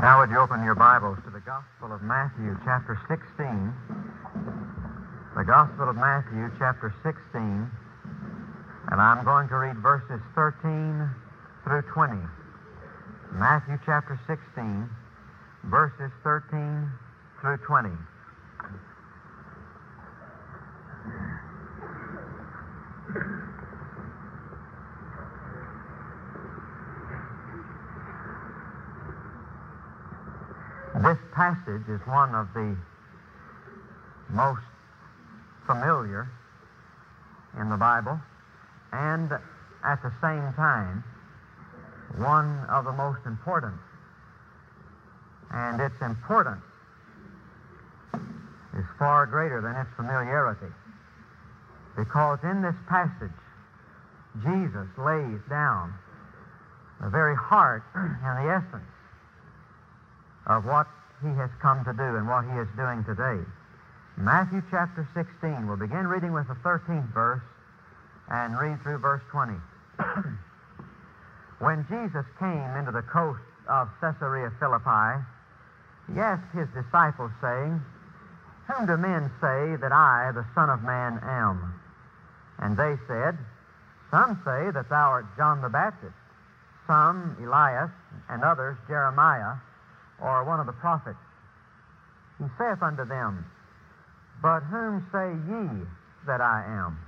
Now, would you open your Bibles to the Gospel of Matthew, chapter 16? The Gospel of Matthew, chapter 16. And I'm going to read verses 13 through 20. Matthew, chapter 16, verses 13 through 20. This passage is one of the most familiar in the Bible and at the same time one of the most important. And its importance is far greater than its familiarity. Because in this passage, Jesus lays down the very heart and the essence of what he has come to do and what he is doing today. Matthew chapter 16. We'll begin reading with the 13th verse and read through verse 20. when Jesus came into the coast of Caesarea Philippi, he asked his disciples, saying, Whom do men say that I, the Son of Man, am? And they said, Some say that thou art John the Baptist, some Elias, and others Jeremiah or one of the prophets. He saith unto them, But whom say ye that I am?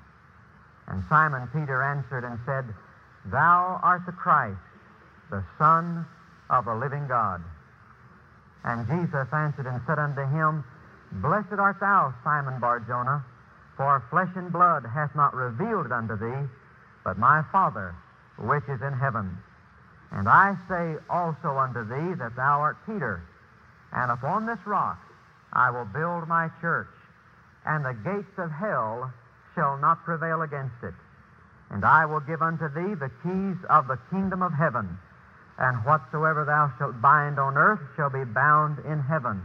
And Simon Peter answered and said, Thou art the Christ, the Son of the living God. And Jesus answered and said unto him, Blessed art thou, Simon Barjona, for flesh and blood hath not revealed it unto thee, but my Father which is in heaven. And I say also unto thee that thou art Peter, and upon this rock I will build my church, and the gates of hell shall not prevail against it. And I will give unto thee the keys of the kingdom of heaven, and whatsoever thou shalt bind on earth shall be bound in heaven,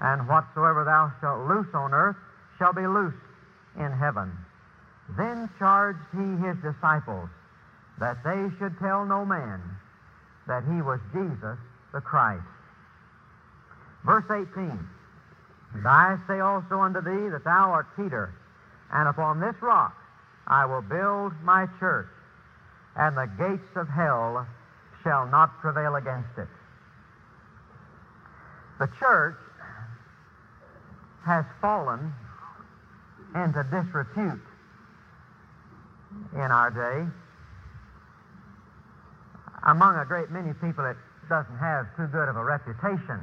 and whatsoever thou shalt loose on earth shall be loosed in heaven. Then charged he his disciples that they should tell no man that he was Jesus the Christ. Verse 18 And I say also unto thee that thou art Peter, and upon this rock I will build my church, and the gates of hell shall not prevail against it. The church has fallen into disrepute in our day among a great many people, it doesn't have too good of a reputation.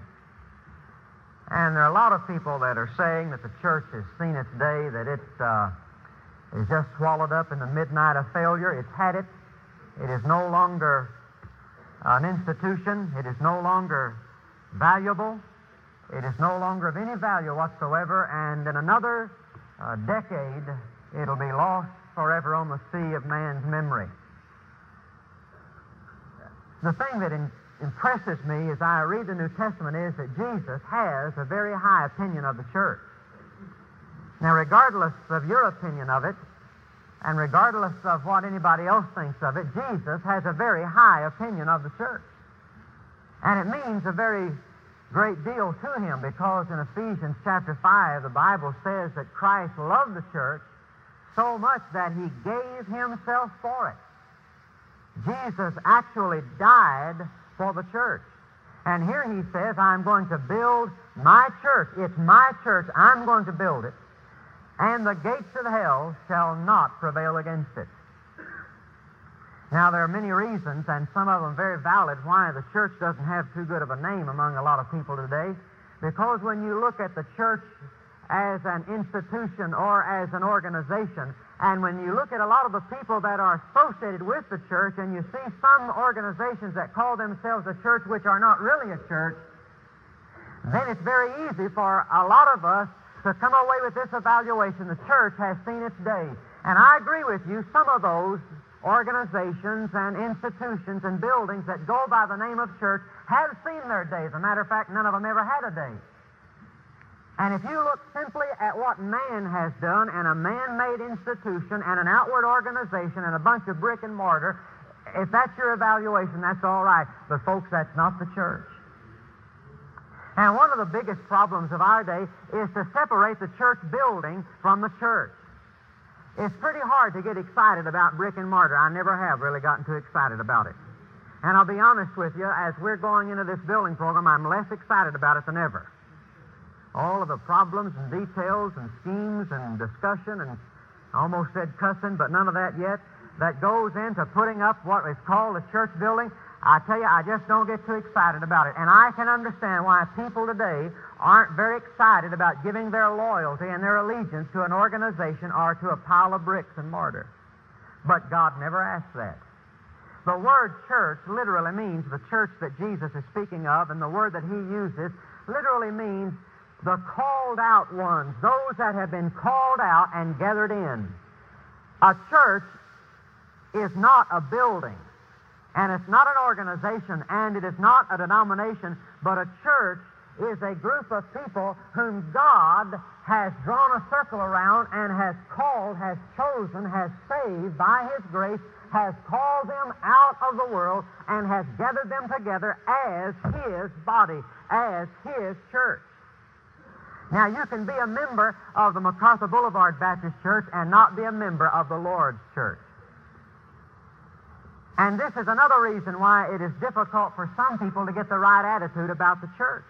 And there are a lot of people that are saying that the church has seen its day, that it uh, is just swallowed up in the midnight of failure. It's had it. It is no longer an institution. It is no longer valuable. It is no longer of any value whatsoever. And in another uh, decade, it'll be lost forever on the sea of man's memory. The thing that in, impresses me as I read the New Testament is that Jesus has a very high opinion of the church. Now, regardless of your opinion of it, and regardless of what anybody else thinks of it, Jesus has a very high opinion of the church. And it means a very great deal to him because in Ephesians chapter 5, the Bible says that Christ loved the church so much that he gave himself for it. Jesus actually died for the church. And here he says, I'm going to build my church. It's my church. I'm going to build it. And the gates of hell shall not prevail against it. Now, there are many reasons, and some of them very valid, why the church doesn't have too good of a name among a lot of people today. Because when you look at the church as an institution or as an organization, and when you look at a lot of the people that are associated with the church, and you see some organizations that call themselves a church which are not really a church, then it's very easy for a lot of us to come away with this evaluation the church has seen its day. And I agree with you, some of those organizations and institutions and buildings that go by the name of church have seen their day. As a matter of fact, none of them ever had a day. And if you look simply at what man has done and a man made institution and an outward organization and a bunch of brick and mortar, if that's your evaluation, that's all right. But, folks, that's not the church. And one of the biggest problems of our day is to separate the church building from the church. It's pretty hard to get excited about brick and mortar. I never have really gotten too excited about it. And I'll be honest with you, as we're going into this building program, I'm less excited about it than ever. All of the problems and details and schemes and discussion and I almost said cussing, but none of that yet, that goes into putting up what is called a church building. I tell you, I just don't get too excited about it. And I can understand why people today aren't very excited about giving their loyalty and their allegiance to an organization or to a pile of bricks and mortar. But God never asked that. The word church literally means the church that Jesus is speaking of, and the word that he uses literally means the called out ones, those that have been called out and gathered in. A church is not a building. And it's not an organization and it is not a denomination, but a church is a group of people whom God has drawn a circle around and has called, has chosen, has saved by His grace, has called them out of the world and has gathered them together as His body, as His church. Now, you can be a member of the MacArthur Boulevard Baptist Church and not be a member of the Lord's Church. And this is another reason why it is difficult for some people to get the right attitude about the church.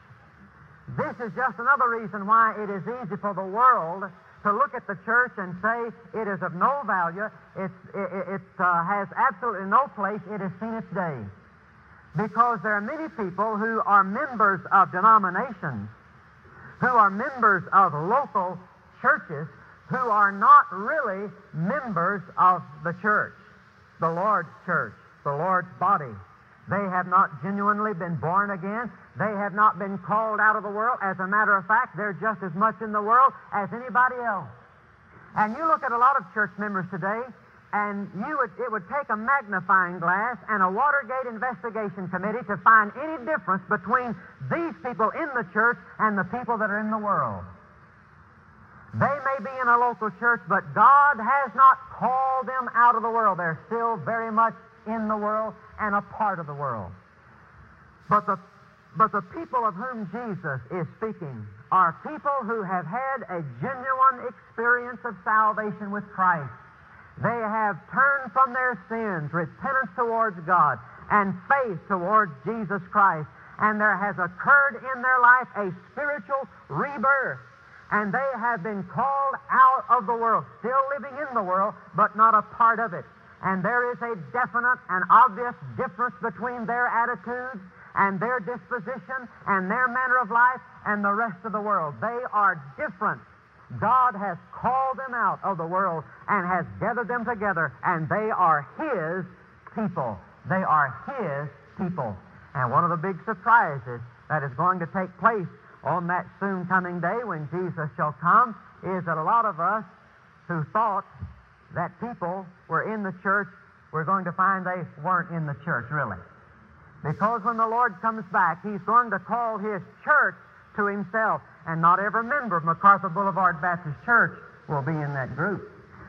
This is just another reason why it is easy for the world to look at the church and say it is of no value, it, it uh, has absolutely no place, it has seen its day. Because there are many people who are members of denominations, who are members of local churches, who are not really members of the church, the Lord's church the Lord's body. They have not genuinely been born again. They have not been called out of the world. As a matter of fact, they're just as much in the world as anybody else. And you look at a lot of church members today, and you would, it would take a magnifying glass and a Watergate investigation committee to find any difference between these people in the church and the people that are in the world. They may be in a local church, but God has not called them out of the world. They're still very much in the world and a part of the world. But the, but the people of whom Jesus is speaking are people who have had a genuine experience of salvation with Christ. They have turned from their sins, repentance towards God, and faith towards Jesus Christ. And there has occurred in their life a spiritual rebirth. And they have been called out of the world, still living in the world, but not a part of it. And there is a definite and obvious difference between their attitudes and their disposition and their manner of life and the rest of the world. They are different. God has called them out of the world and has gathered them together, and they are His people. They are His people. And one of the big surprises that is going to take place on that soon coming day when Jesus shall come is that a lot of us who thought that people were in the church, we're going to find they weren't in the church, really. Because when the Lord comes back, He's going to call His church to Himself. And not every member of MacArthur Boulevard Baptist Church will be in that group.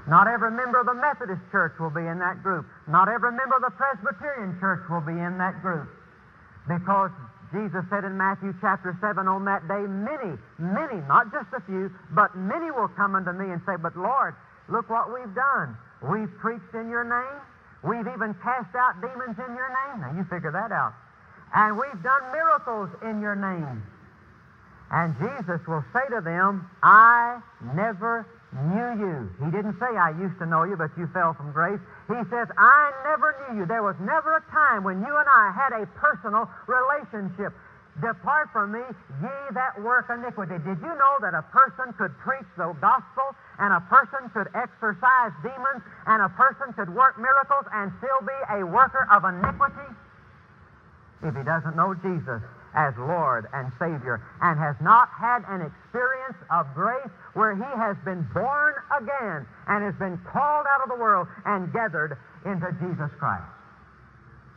Not every member of the Methodist Church will be in that group. Not every member of the Presbyterian Church will be in that group. Because Jesus said in Matthew chapter 7, on that day, many, many, not just a few, but many will come unto me and say, But Lord, Look what we've done. We've preached in your name. We've even cast out demons in your name. Now, you figure that out. And we've done miracles in your name. And Jesus will say to them, I never knew you. He didn't say, I used to know you, but you fell from grace. He says, I never knew you. There was never a time when you and I had a personal relationship. Depart from me, ye that work iniquity. Did you know that a person could preach the gospel and a person could exorcise demons and a person could work miracles and still be a worker of iniquity? If he doesn't know Jesus as Lord and Savior and has not had an experience of grace where he has been born again and has been called out of the world and gathered into Jesus Christ.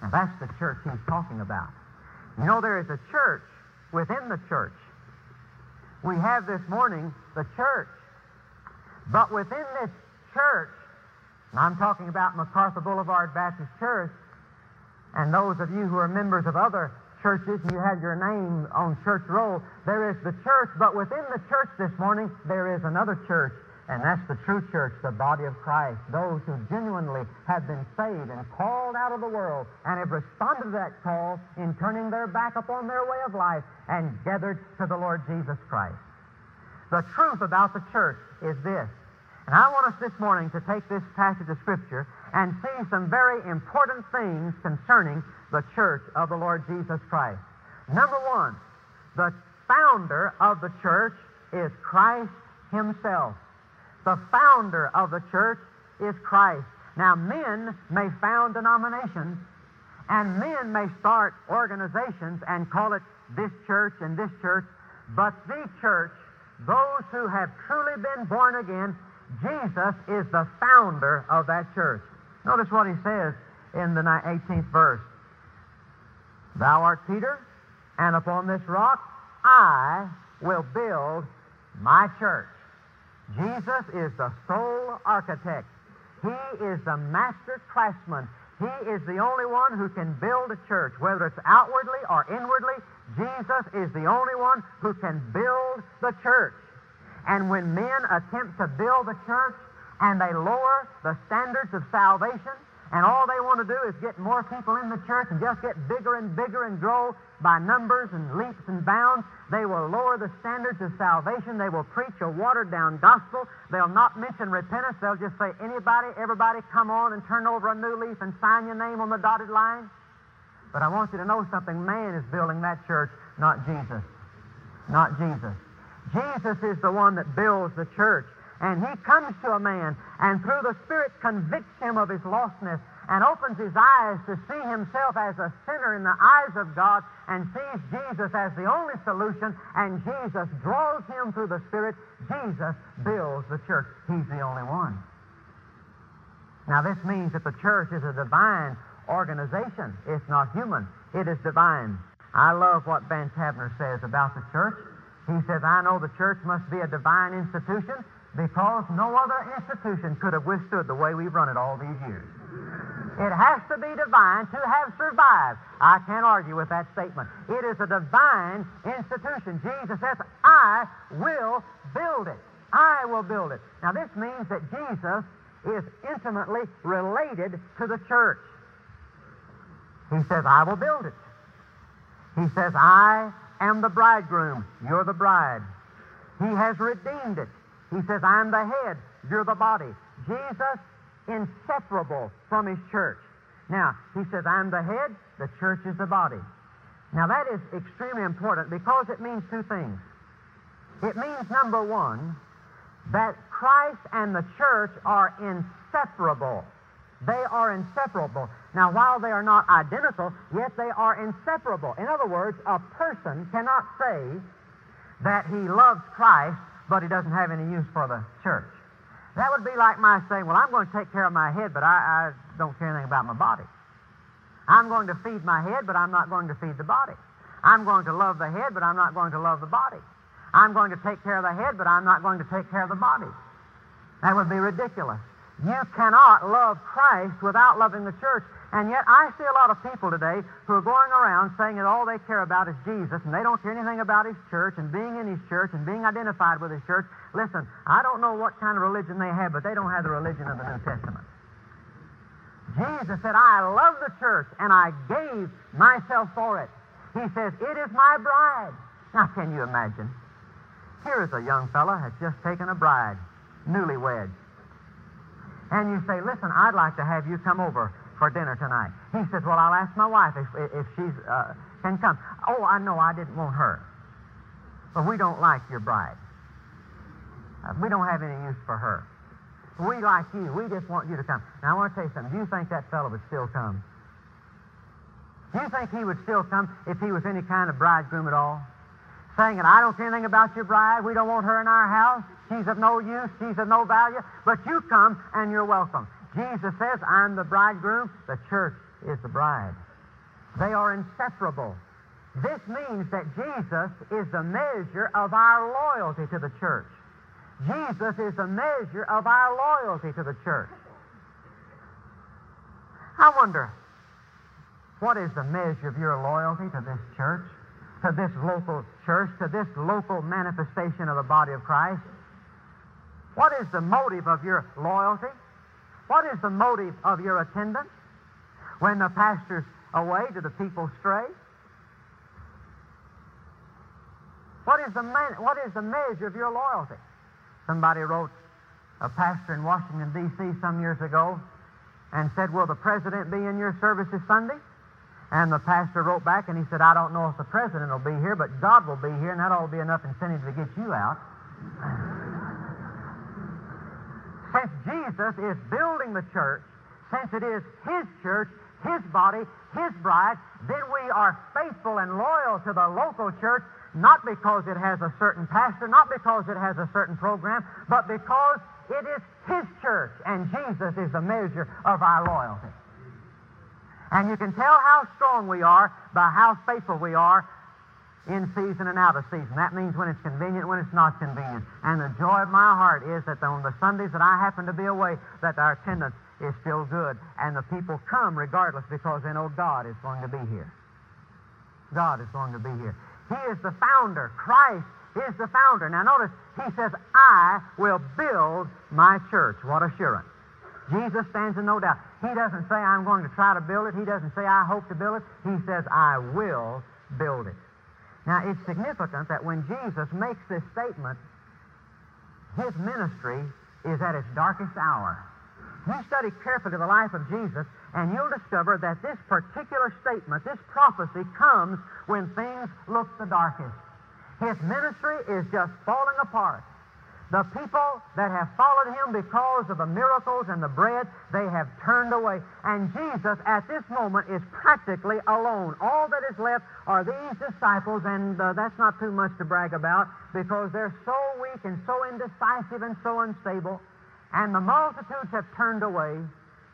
And that's the church he's talking about. You know, there is a church within the church. We have this morning the church. But within this church, and I'm talking about MacArthur Boulevard Baptist Church, and those of you who are members of other churches you have your name on church roll. There is the church, but within the church this morning, there is another church. And that's the true church, the body of Christ. Those who genuinely have been saved and called out of the world and have responded to that call in turning their back upon their way of life and gathered to the Lord Jesus Christ. The truth about the church is this. And I want us this morning to take this passage of Scripture and see some very important things concerning the church of the Lord Jesus Christ. Number one, the founder of the church is Christ Himself. The founder of the church is Christ. Now, men may found denominations, and men may start organizations and call it this church and this church, but the church, those who have truly been born again, Jesus is the founder of that church. Notice what he says in the 18th verse. Thou art Peter, and upon this rock I will build my church. Jesus is the sole architect. He is the master craftsman. He is the only one who can build a church, whether it's outwardly or inwardly. Jesus is the only one who can build the church. And when men attempt to build the church and they lower the standards of salvation, and all they want to do is get more people in the church and just get bigger and bigger and grow by numbers and leaps and bounds. They will lower the standards of salvation. They will preach a watered down gospel. They'll not mention repentance. They'll just say, anybody, everybody, come on and turn over a new leaf and sign your name on the dotted line. But I want you to know something. Man is building that church, not Jesus. Not Jesus. Jesus is the one that builds the church. And he comes to a man and through the Spirit convicts him of his lostness and opens his eyes to see himself as a sinner in the eyes of God and sees Jesus as the only solution, and Jesus draws him through the Spirit. Jesus builds the church. He's the only one. Now, this means that the church is a divine organization. It's not human, it is divine. I love what Vance Havner says about the church. He says, I know the church must be a divine institution because no other institution could have withstood the way we've run it all these years. It has to be divine to have survived. I can't argue with that statement. It is a divine institution. Jesus says, I will build it. I will build it. Now, this means that Jesus is intimately related to the church. He says, I will build it. He says, I am the bridegroom. You're the bride. He has redeemed it. He says, I'm the head, you're the body. Jesus, inseparable from his church. Now, he says, I'm the head, the church is the body. Now, that is extremely important because it means two things. It means, number one, that Christ and the church are inseparable. They are inseparable. Now, while they are not identical, yet they are inseparable. In other words, a person cannot say that he loves Christ but he doesn't have any use for the church. That would be like my saying, Well, I'm going to take care of my head, but I, I don't care anything about my body. I'm going to feed my head, but I'm not going to feed the body. I'm going to love the head, but I'm not going to love the body. I'm going to take care of the head, but I'm not going to take care of the body. That would be ridiculous. You cannot love Christ without loving the church. And yet, I see a lot of people today who are going around saying that all they care about is Jesus and they don't care anything about His church and being in His church and being identified with His church. Listen, I don't know what kind of religion they have, but they don't have the religion of the New Testament. Jesus said, I love the church and I gave myself for it. He says, It is my bride. Now, can you imagine? Here is a young fellow has just taken a bride, newlywed. And you say, Listen, I'd like to have you come over for dinner tonight. He says, Well, I'll ask my wife if, if she uh, can come. Oh, I know I didn't want her. But we don't like your bride. Uh, we don't have any use for her. We like you. We just want you to come. Now, I want to tell you something. Do you think that fellow would still come? Do you think he would still come if he was any kind of bridegroom at all? Saying that I don't care anything about your bride. We don't want her in our house. She's of no use. She's of no value. But you come and you're welcome. Jesus says, I'm the bridegroom, the church is the bride. They are inseparable. This means that Jesus is the measure of our loyalty to the church. Jesus is the measure of our loyalty to the church. I wonder, What is the measure of your loyalty to this church, to this local church, to this local manifestation of the body of Christ? What is the motive of your loyalty? What is the motive of your attendance? When the pastor's away, do the people stray? What is the, man, what is the measure of your loyalty? Somebody wrote a pastor in Washington, D.C. some years ago and said, Will the president be in your service this Sunday? And the pastor wrote back and he said, I don't know if the president will be here, but God will be here, and that ought to be enough incentive to get you out. Since Jesus is building the church, since it is His church, His body, His bride, then we are faithful and loyal to the local church, not because it has a certain pastor, not because it has a certain program, but because it is His church, and Jesus is the measure of our loyalty. And you can tell how strong we are by how faithful we are in season and out of season. That means when it's convenient, when it's not convenient. And the joy of my heart is that on the Sundays that I happen to be away, that our attendance is still good. And the people come regardless because they know God is going to be here. God is going to be here. He is the founder. Christ is the founder. Now notice, he says, I will build my church. What assurance. Jesus stands in no doubt. He doesn't say, I'm going to try to build it. He doesn't say, I hope to build it. He says, I will build it. Now, it's significant that when Jesus makes this statement, his ministry is at its darkest hour. You study carefully the life of Jesus, and you'll discover that this particular statement, this prophecy, comes when things look the darkest. His ministry is just falling apart. The people that have followed him because of the miracles and the bread, they have turned away. And Jesus, at this moment, is practically alone. All that is left are these disciples, and uh, that's not too much to brag about because they're so weak and so indecisive and so unstable. And the multitudes have turned away.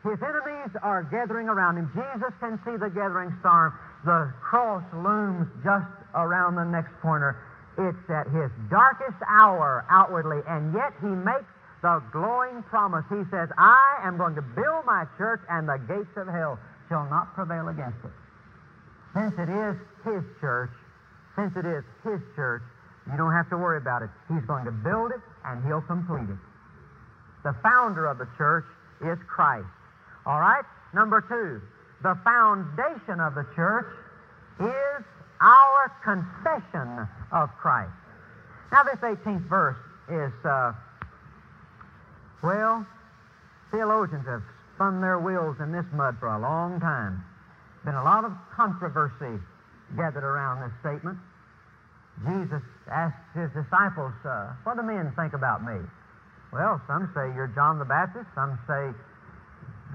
His enemies are gathering around him. Jesus can see the gathering storm. The cross looms just around the next corner. It's at his darkest hour outwardly, and yet he makes the glowing promise. He says, I am going to build my church, and the gates of hell shall not prevail against it. Since it is his church, since it is his church, you don't have to worry about it. He's going to build it, and he'll complete it. The founder of the church is Christ. All right? Number two, the foundation of the church is our confession of Christ. Now, this 18th verse is, uh, well, theologians have spun their wheels in this mud for a long time. Been a lot of controversy gathered around this statement. Jesus asked his disciples, uh, What do men think about me? Well, some say you're John the Baptist, some say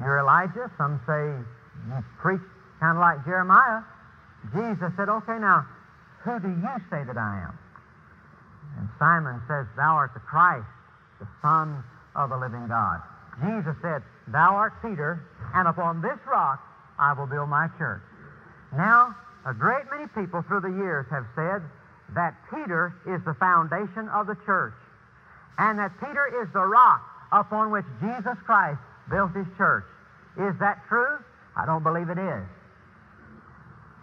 you're Elijah, some say you preach kind of like Jeremiah. Jesus said, Okay, now, who do you say that I am? And Simon says, Thou art the Christ, the Son of the living God. Jesus said, Thou art Peter, and upon this rock I will build my church. Now, a great many people through the years have said that Peter is the foundation of the church, and that Peter is the rock upon which Jesus Christ built his church. Is that true? I don't believe it is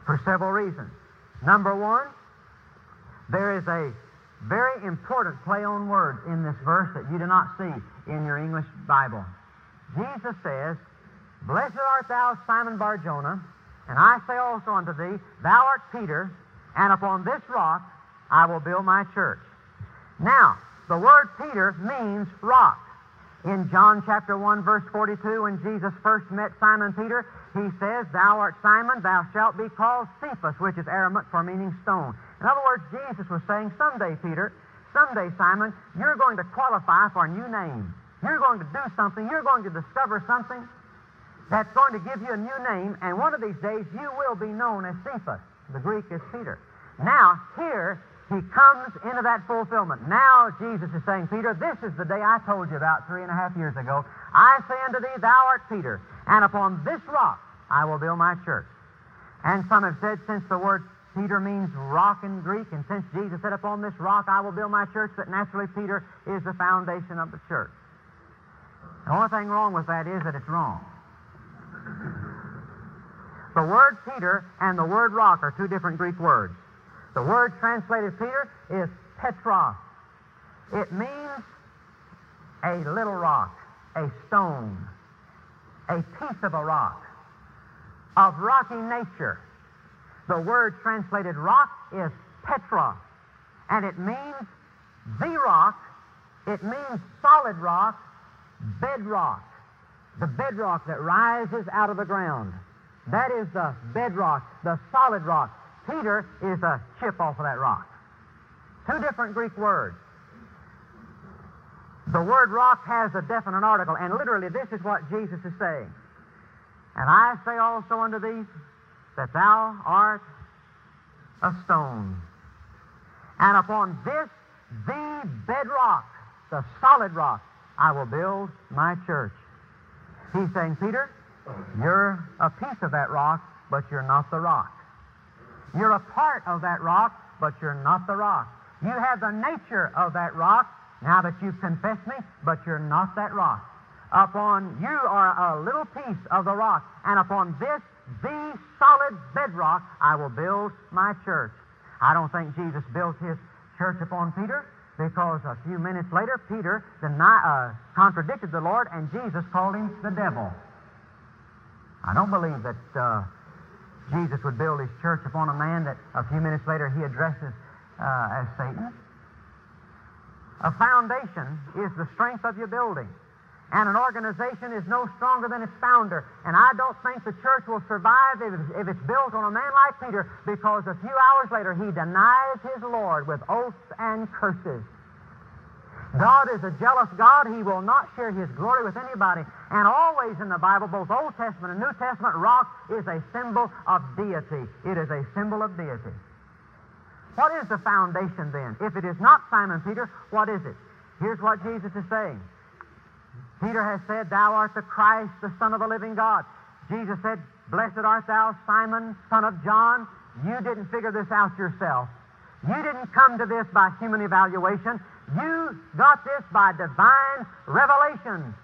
for several reasons. Number one, there is a very important play on words in this verse that you do not see in your English Bible. Jesus says, Blessed art thou, Simon Barjona, and I say also unto thee, Thou art Peter, and upon this rock I will build my church. Now, the word Peter means rock. In John chapter 1, verse 42, when Jesus first met Simon Peter, he says, Thou art Simon, thou shalt be called Cephas, which is Aramaic for meaning stone. In other words, Jesus was saying, Someday, Peter, someday, Simon, you're going to qualify for a new name. You're going to do something, you're going to discover something that's going to give you a new name, and one of these days you will be known as Cephas. The Greek is Peter. Now, here, he comes into that fulfillment. Now, Jesus is saying, Peter, this is the day I told you about three and a half years ago. I say unto thee, Thou art Peter, and upon this rock I will build my church. And some have said, since the word Peter means rock in Greek, and since Jesus said, Upon this rock I will build my church, that naturally Peter is the foundation of the church. The only thing wrong with that is that it's wrong. The word Peter and the word rock are two different Greek words. The word translated Peter is Petros. It means a little rock, a stone, a piece of a rock, of rocky nature. The word translated rock is Petra, and it means the rock, it means solid rock, bedrock, the bedrock that rises out of the ground. That is the bedrock, the solid rock. Peter is a chip off of that rock. Two different Greek words. The word rock has a definite article, and literally this is what Jesus is saying. And I say also unto thee that thou art a stone. And upon this, the bedrock, the solid rock, I will build my church. He's saying, Peter, you're a piece of that rock, but you're not the rock. You're a part of that rock, but you're not the rock. You have the nature of that rock now that you've confessed me, but you're not that rock. Upon you are a little piece of the rock, and upon this, the solid bedrock, I will build my church. I don't think Jesus built his church upon Peter because a few minutes later, Peter uh, contradicted the Lord, and Jesus called him the devil. I don't believe that uh, Jesus would build his church upon a man that a few minutes later he addresses uh, as Satan. A foundation is the strength of your building. And an organization is no stronger than its founder. And I don't think the church will survive if it's built on a man like Peter because a few hours later he denies his Lord with oaths and curses. God is a jealous God. He will not share His glory with anybody. And always in the Bible, both Old Testament and New Testament, rock is a symbol of deity. It is a symbol of deity. What is the foundation then? If it is not Simon Peter, what is it? Here's what Jesus is saying. Peter has said, Thou art the Christ, the Son of the living God. Jesus said, Blessed art thou, Simon, son of John. You didn't figure this out yourself. You didn't come to this by human evaluation. You got this by divine revelation.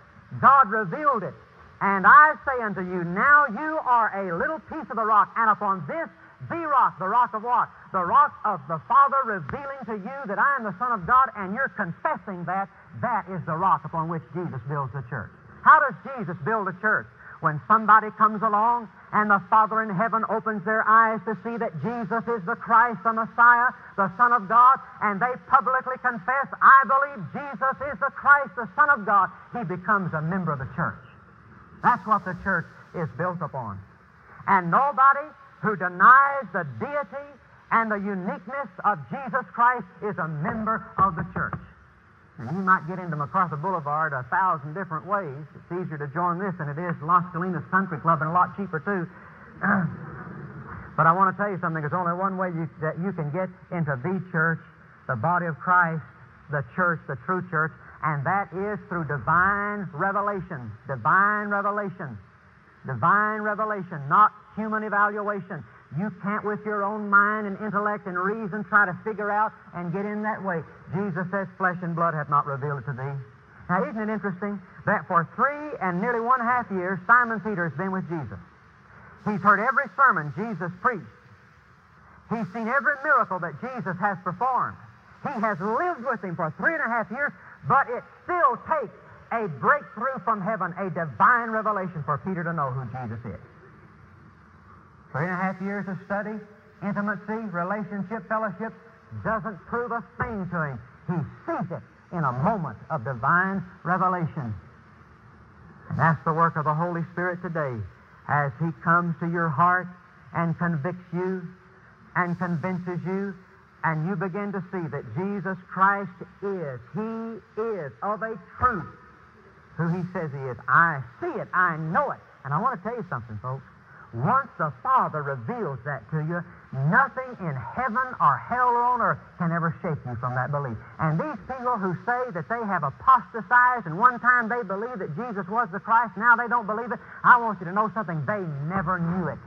God revealed it. And I say unto you, now you are a little piece of the rock, and upon this, the rock, the rock of what? The rock of the Father revealing to you that I am the Son of God, and you're confessing that, that is the rock upon which Jesus builds the church. How does Jesus build a church? When somebody comes along and the Father in heaven opens their eyes to see that Jesus is the Christ, the Messiah, the Son of God, and they publicly confess, I believe Jesus is the Christ, the Son of God, he becomes a member of the church. That's what the church is built upon. And nobody who denies the deity and the uniqueness of Jesus Christ is a member of the church. And you might get into MacArthur Boulevard a thousand different ways. It's easier to join this than it is Las Colinas Country Club and a lot cheaper, too. but I want to tell you something. There's only one way you, that you can get into the church, the body of Christ, the church, the true church, and that is through divine revelation. Divine revelation. Divine revelation, not human evaluation. You can't, with your own mind and intellect and reason, try to figure out and get in that way. Jesus says, Flesh and blood hath not revealed it to thee. Now, isn't it interesting that for three and nearly one half years, Simon Peter has been with Jesus? He's heard every sermon Jesus preached. He's seen every miracle that Jesus has performed. He has lived with him for three and a half years, but it still takes a breakthrough from heaven, a divine revelation for Peter to know who Jesus is. Three and a half years of study, intimacy, relationship, fellowship doesn't prove a thing to him. He sees it in a moment of divine revelation. And that's the work of the Holy Spirit today as He comes to your heart and convicts you and convinces you, and you begin to see that Jesus Christ is, He is of a truth who He says He is. I see it, I know it. And I want to tell you something, folks. Once the Father reveals that to you, nothing in heaven or hell or on earth can ever shake you from that belief. And these people who say that they have apostatized and one time they believed that Jesus was the Christ, now they don't believe it, I want you to know something. They never knew it.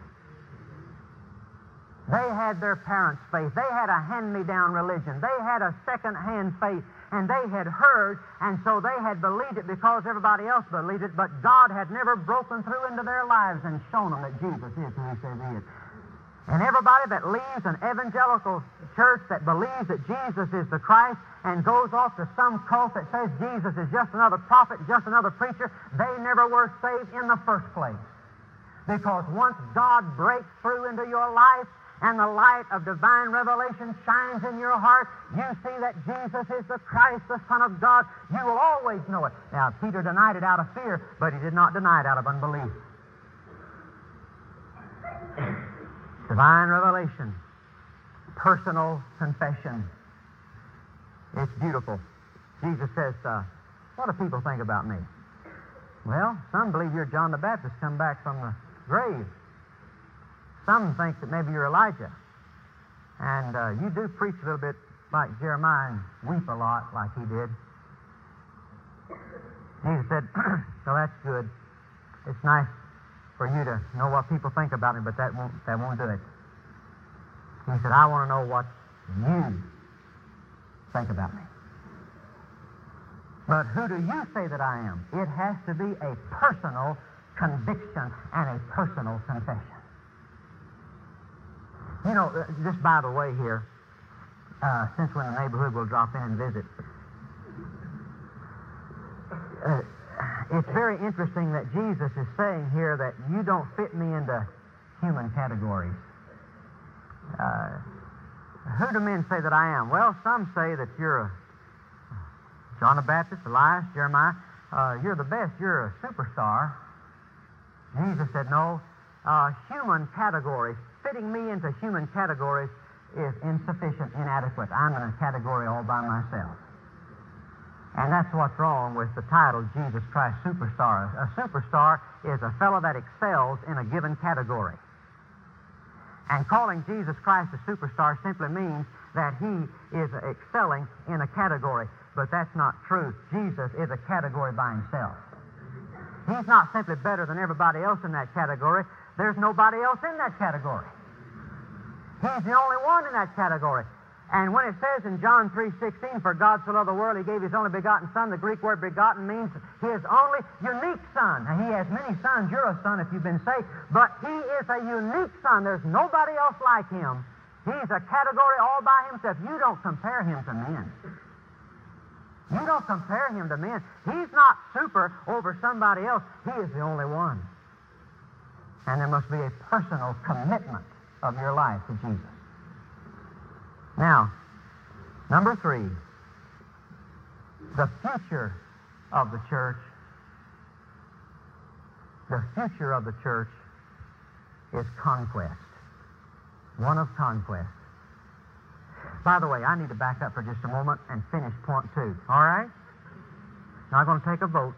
They had their parents' faith. They had a hand me down religion. They had a second hand faith. And they had heard, and so they had believed it because everybody else believed it, but God had never broken through into their lives and shown them that Jesus is who He says He is. And everybody that leaves an evangelical church that believes that Jesus is the Christ and goes off to some cult that says Jesus is just another prophet, just another preacher, they never were saved in the first place. Because once God breaks through into your life and the light of divine revelation shines in your heart, you see that Jesus is the Christ, the Son of God, you will always know it. Now, Peter denied it out of fear, but he did not deny it out of unbelief. divine revelation, personal confession. It's beautiful. Jesus says, uh, What do people think about me? Well, some believe you're John the Baptist come back from the grave. Some think that maybe you're Elijah. And uh, you do preach a little bit like Jeremiah and weep a lot like he did. Jesus said, "So that's good. It's nice for you to know what people think about me, but that won't, that won't do it. He said, I want to know what you think about me. But who do you say that I am? It has to be a personal conviction and a personal confession. You know, uh, just by the way here, uh, since we're in the neighborhood, we'll drop in and visit. Uh, it's very interesting that Jesus is saying here that you don't fit me into human categories. Uh, who do men say that I am? Well, some say that you're a John the Baptist, Elias, Jeremiah. Uh, you're the best. You're a superstar. Jesus said, no. Uh, human categories, fitting me into human categories is insufficient, inadequate. I'm in a category all by myself. And that's what's wrong with the title Jesus Christ Superstar. A superstar is a fellow that excels in a given category. And calling Jesus Christ a superstar simply means that he is excelling in a category. But that's not true. Jesus is a category by himself. He's not simply better than everybody else in that category. There's nobody else in that category. He's the only one in that category. And when it says in John 3.16, for God so loved the world, he gave his only begotten Son, the Greek word begotten means his only unique Son. Now, he has many sons. You're a son if you've been saved. But he is a unique Son. There's nobody else like him. He's a category all by himself. You don't compare him to men. You don't compare him to men. He's not super over somebody else. He is the only one. And there must be a personal commitment of your life to Jesus. Now, number three, the future of the church. The future of the church is conquest. One of conquest. By the way, I need to back up for just a moment and finish point two. All right? Now I'm going to take a vote.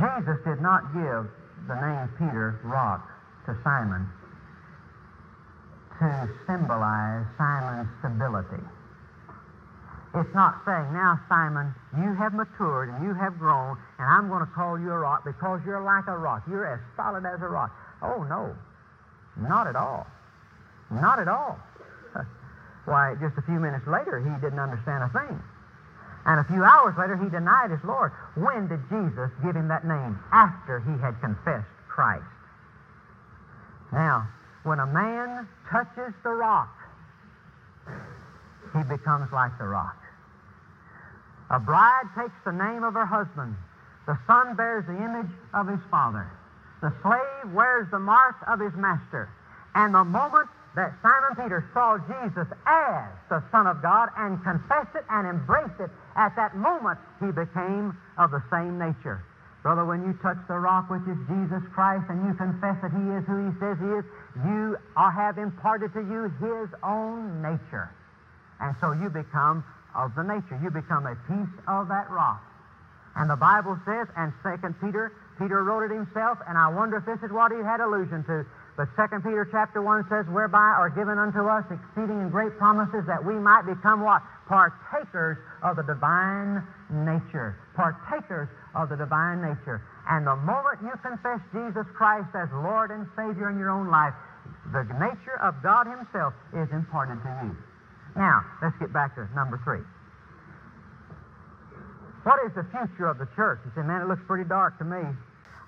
Jesus did not give the name Peter, rock, to Simon to symbolize Simon's stability. It's not saying, now, Simon, you have matured and you have grown, and I'm going to call you a rock because you're like a rock. You're as solid as a rock. Oh, no. Not at all. Not at all. Why, just a few minutes later, he didn't understand a thing. And a few hours later, he denied his Lord. When did Jesus give him that name? After he had confessed Christ. Now, when a man touches the rock, he becomes like the rock. A bride takes the name of her husband. The son bears the image of his father. The slave wears the mark of his master. And the moment that Simon Peter saw Jesus as the Son of God and confessed it and embraced it, at that moment he became of the same nature. Brother, when you touch the rock, which is Jesus Christ, and you confess that He is who He says He is, you are, have imparted to you His own nature. And so you become of the nature. You become a piece of that rock. And the Bible says, and Second Peter, Peter wrote it himself, and I wonder if this is what he had allusion to, But 2 Peter chapter 1 says, Whereby are given unto us exceeding and great promises that we might become what? Partakers of the divine nature. Partakers of the divine nature. And the moment you confess Jesus Christ as Lord and Savior in your own life, the nature of God Himself is imparted to you. Now, let's get back to number three. What is the future of the church? You say, man, it looks pretty dark to me.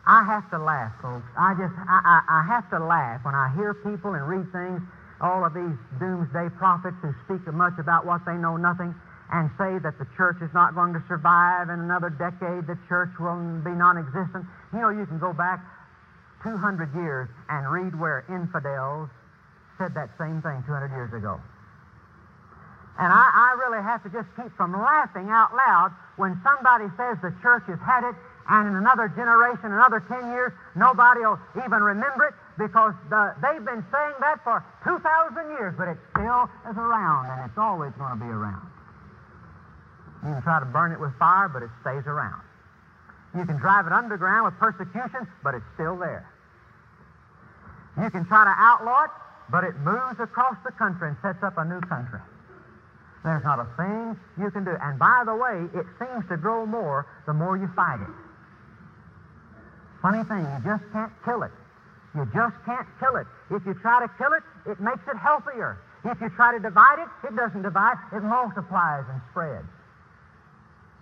I have to laugh, folks. I just, I, I, I have to laugh when I hear people and read things, all of these doomsday prophets who speak much about what they know nothing and say that the church is not going to survive in another decade, the church will be non existent. You know, you can go back 200 years and read where infidels said that same thing 200 years ago. And I, I really have to just keep from laughing out loud when somebody says the church has had it and in another generation, another 10 years, nobody will even remember it because the, they've been saying that for 2,000 years, but it still is around and it's always going to be around. You can try to burn it with fire, but it stays around. You can drive it underground with persecution, but it's still there. You can try to outlaw it, but it moves across the country and sets up a new country. There's not a thing you can do. And by the way, it seems to grow more the more you fight it. Funny thing, you just can't kill it. You just can't kill it. If you try to kill it, it makes it healthier. If you try to divide it, it doesn't divide, it multiplies and spreads.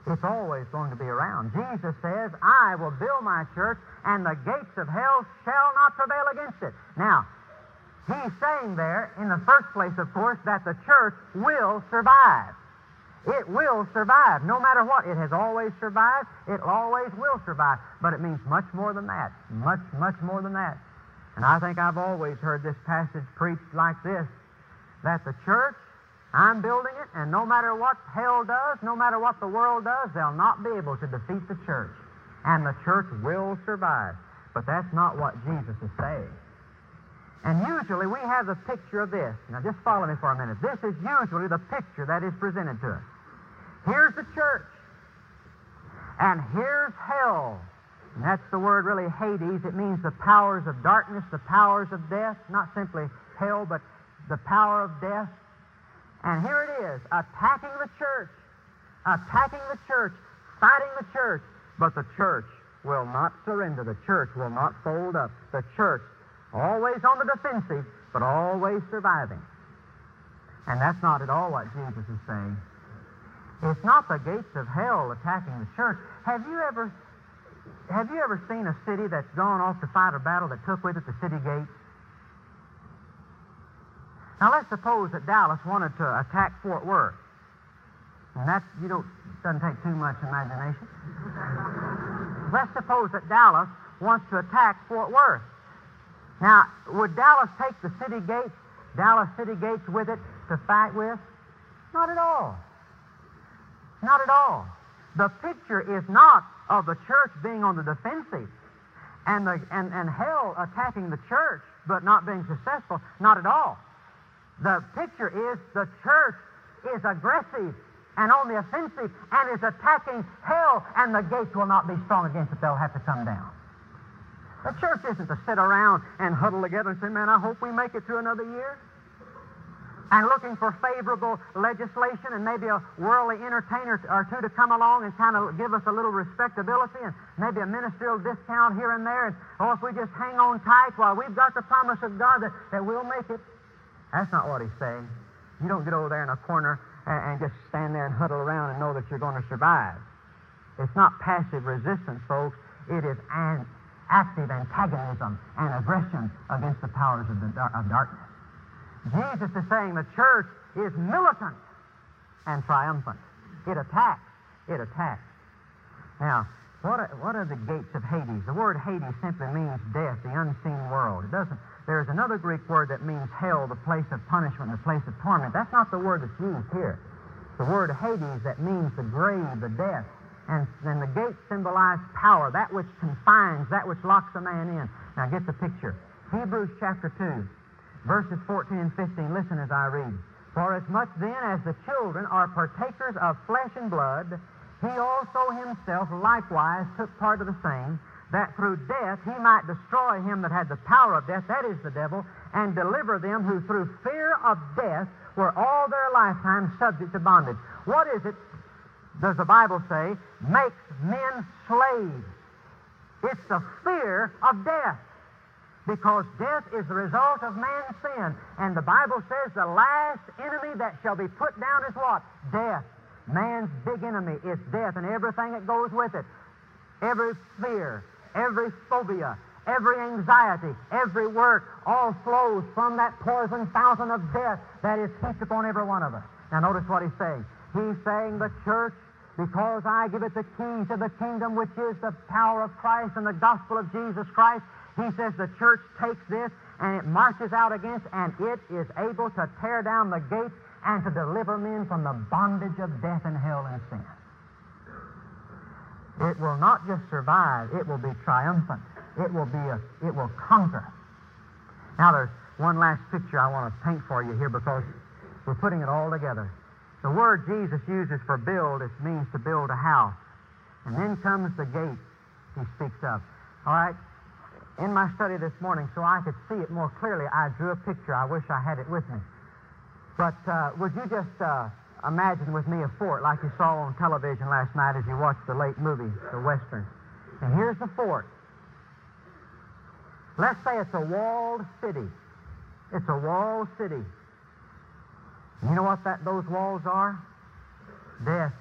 It's always going to be around. Jesus says, I will build my church, and the gates of hell shall not prevail against it. Now, he's saying there, in the first place, of course, that the church will survive. It will survive, no matter what. It has always survived. It always will survive. But it means much more than that. Much, much more than that. And I think I've always heard this passage preached like this that the church, I'm building it, and no matter what hell does, no matter what the world does, they'll not be able to defeat the church. And the church will survive. But that's not what Jesus is saying. And usually we have the picture of this. Now just follow me for a minute. This is usually the picture that is presented to us. Here's the church. And here's hell. And that's the word really Hades. It means the powers of darkness, the powers of death. Not simply hell, but the power of death. And here it is, attacking the church. Attacking the church. Fighting the church. But the church will not surrender. The church will not fold up. The church Always on the defensive, but always surviving. And that's not at all what Jesus is saying. It's not the gates of hell attacking the church. Have you ever have you ever seen a city that's gone off to fight a battle that took with it the city gates? Now let's suppose that Dallas wanted to attack Fort Worth. And that you don't doesn't take too much imagination. let's suppose that Dallas wants to attack Fort Worth. Now, would Dallas take the city gates, Dallas city gates with it to fight with? Not at all. Not at all. The picture is not of the church being on the defensive and, the, and, and hell attacking the church but not being successful. Not at all. The picture is the church is aggressive and on the offensive and is attacking hell, and the gates will not be strong against it. They'll have to come down. The church isn't to sit around and huddle together and say, man, I hope we make it through another year. And looking for favorable legislation and maybe a worldly entertainer or two to come along and kind of give us a little respectability and maybe a ministerial discount here and there. And, oh, if we just hang on tight while we've got the promise of God that, that we'll make it. That's not what he's saying. You don't get over there in a corner and, and just stand there and huddle around and know that you're going to survive. It's not passive resistance, folks. It is an active antagonism and aggression against the powers of, the, of darkness. Jesus is saying the church is militant and triumphant. It attacks. It attacks. Now, what are, what are the gates of Hades? The word Hades simply means death, the unseen world. It doesn't. There's another Greek word that means hell, the place of punishment, the place of torment. That's not the word that's used here. The word Hades that means the grave, the death, and, then the gates symbolize power, that which confines, that which locks a man in. Now get the picture. Hebrews chapter 2, verses 14 and 15. Listen as I read. For as much then as the children are partakers of flesh and blood, he also himself likewise took part of the same, that through death he might destroy him that had the power of death, that is the devil, and deliver them who through fear of death were all their lifetime subject to bondage. What is it, does the Bible say, makes men slaves? It's the fear of death. Because death is the result of man's sin. And the Bible says the last enemy that shall be put down is what? Death. Man's big enemy is death and everything that goes with it. Every fear, every phobia, every anxiety, every work, all flows from that poison fountain of death that is heaped upon every one of us. Now notice what he's saying. He's saying the church, because I give it the keys of the kingdom, which is the power of Christ and the gospel of Jesus Christ, he says the church takes this and it marches out against, and it is able to tear down the gates and to deliver men from the bondage of death and hell and sin. It will not just survive, it will be triumphant. It will be a, it will conquer. Now there's one last picture I want to paint for you here because we're putting it all together. The word Jesus uses for build, it means to build a house. And then comes the gate he speaks of. All right? In my study this morning, so I could see it more clearly, I drew a picture. I wish I had it with me. But uh, would you just uh, imagine with me a fort like you saw on television last night as you watched the late movie, the Western? And here's the fort. Let's say it's a walled city. It's a walled city. You know what that, those walls are? Death.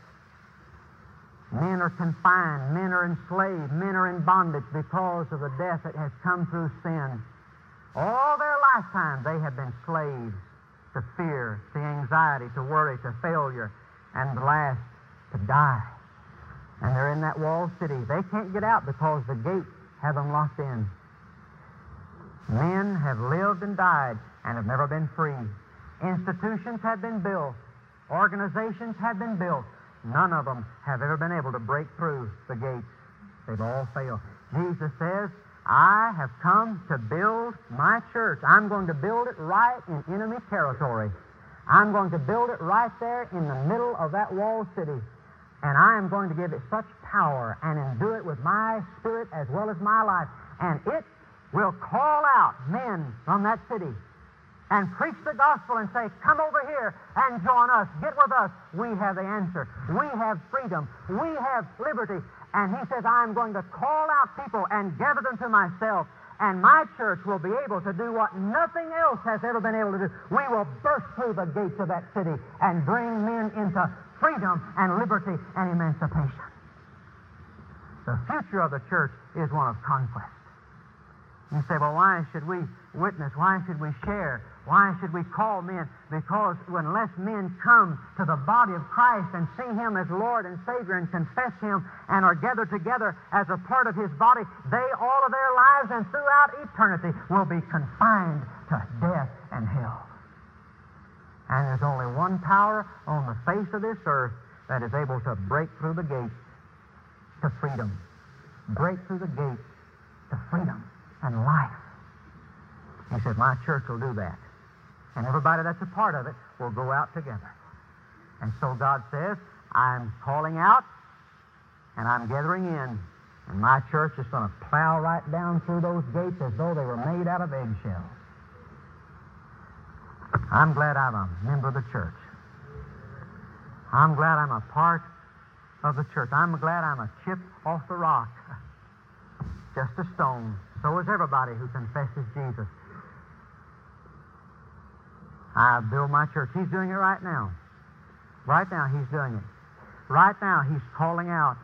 Men are confined. Men are enslaved. Men are in bondage because of the death that has come through sin. All their lifetime they have been slaves to fear, to anxiety, to worry, to failure, and last, to die. And they're in that walled city. They can't get out because the gates have them locked in. Men have lived and died and have never been free. Institutions have been built. Organizations have been built. None of them have ever been able to break through the gates. They've all failed. Jesus says, I have come to build my church. I'm going to build it right in enemy territory. I'm going to build it right there in the middle of that walled city. And I am going to give it such power and endue it with my spirit as well as my life. And it will call out men from that city and preach the gospel and say, Come over here and join us. Get with us. We have the answer. We have freedom. We have liberty. And he says, I'm going to call out people and gather them to myself. And my church will be able to do what nothing else has ever been able to do. We will burst through the gates of that city and bring men into freedom and liberty and emancipation. The future of the church is one of conquest. You say, well, why should we witness? Why should we share? Why should we call men? Because unless men come to the body of Christ and see Him as Lord and Savior and confess Him and are gathered together as a part of His body, they, all of their lives and throughout eternity, will be confined to death and hell. And there's only one power on the face of this earth that is able to break through the gates to freedom. Break through the gates to freedom and life. He said, My church will do that. And everybody that's a part of it will go out together. And so God says, I'm calling out and I'm gathering in. And my church is going to plow right down through those gates as though they were made out of eggshells. I'm glad I'm a member of the church. I'm glad I'm a part of the church. I'm glad I'm a chip off the rock. Just a stone. So is everybody who confesses Jesus. I build my church. He's doing it right now. Right now, He's doing it. Right now, He's calling out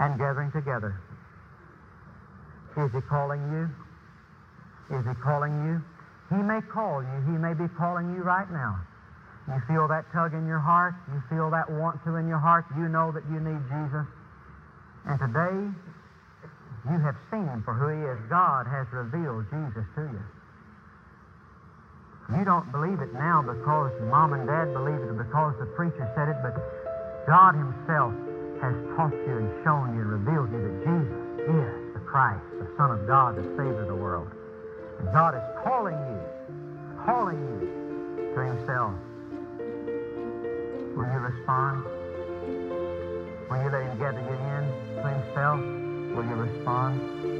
and gathering together. Is He calling you? Is He calling you? He may call you. He may be calling you right now. You feel that tug in your heart. You feel that want to in your heart. You know that you need Jesus. And today, you have seen Him for who He is. God has revealed Jesus to you. You don't believe it now because mom and dad believe it or because the preacher said it, but God Himself has taught you and shown you and revealed you that Jesus is the Christ, the Son of God, the Savior of the world. And God is calling you, calling you to Himself. Will you respond? Will you let Him gather you in to Himself? Will you respond?